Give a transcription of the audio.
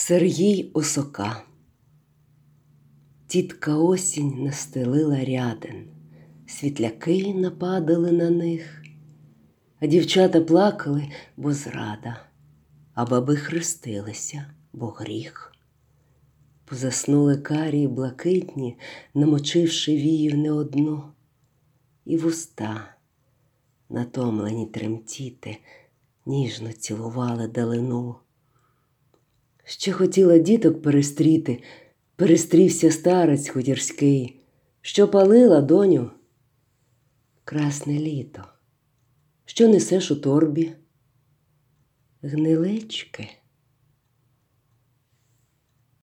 Сергій Осока. Тітка осінь настелила рядин, світляки нападали на них, а дівчата плакали, бо зрада, а баби хрестилися, бо гріх. Позаснули карі блакитні, намочивши вію не одну, і вуста, натомлені тремтіти, ніжно цілували далину. Ще хотіла діток перестріти, перестрівся старець худірський, що палила, доню. Красне літо, що несеш у торбі? Гнилички,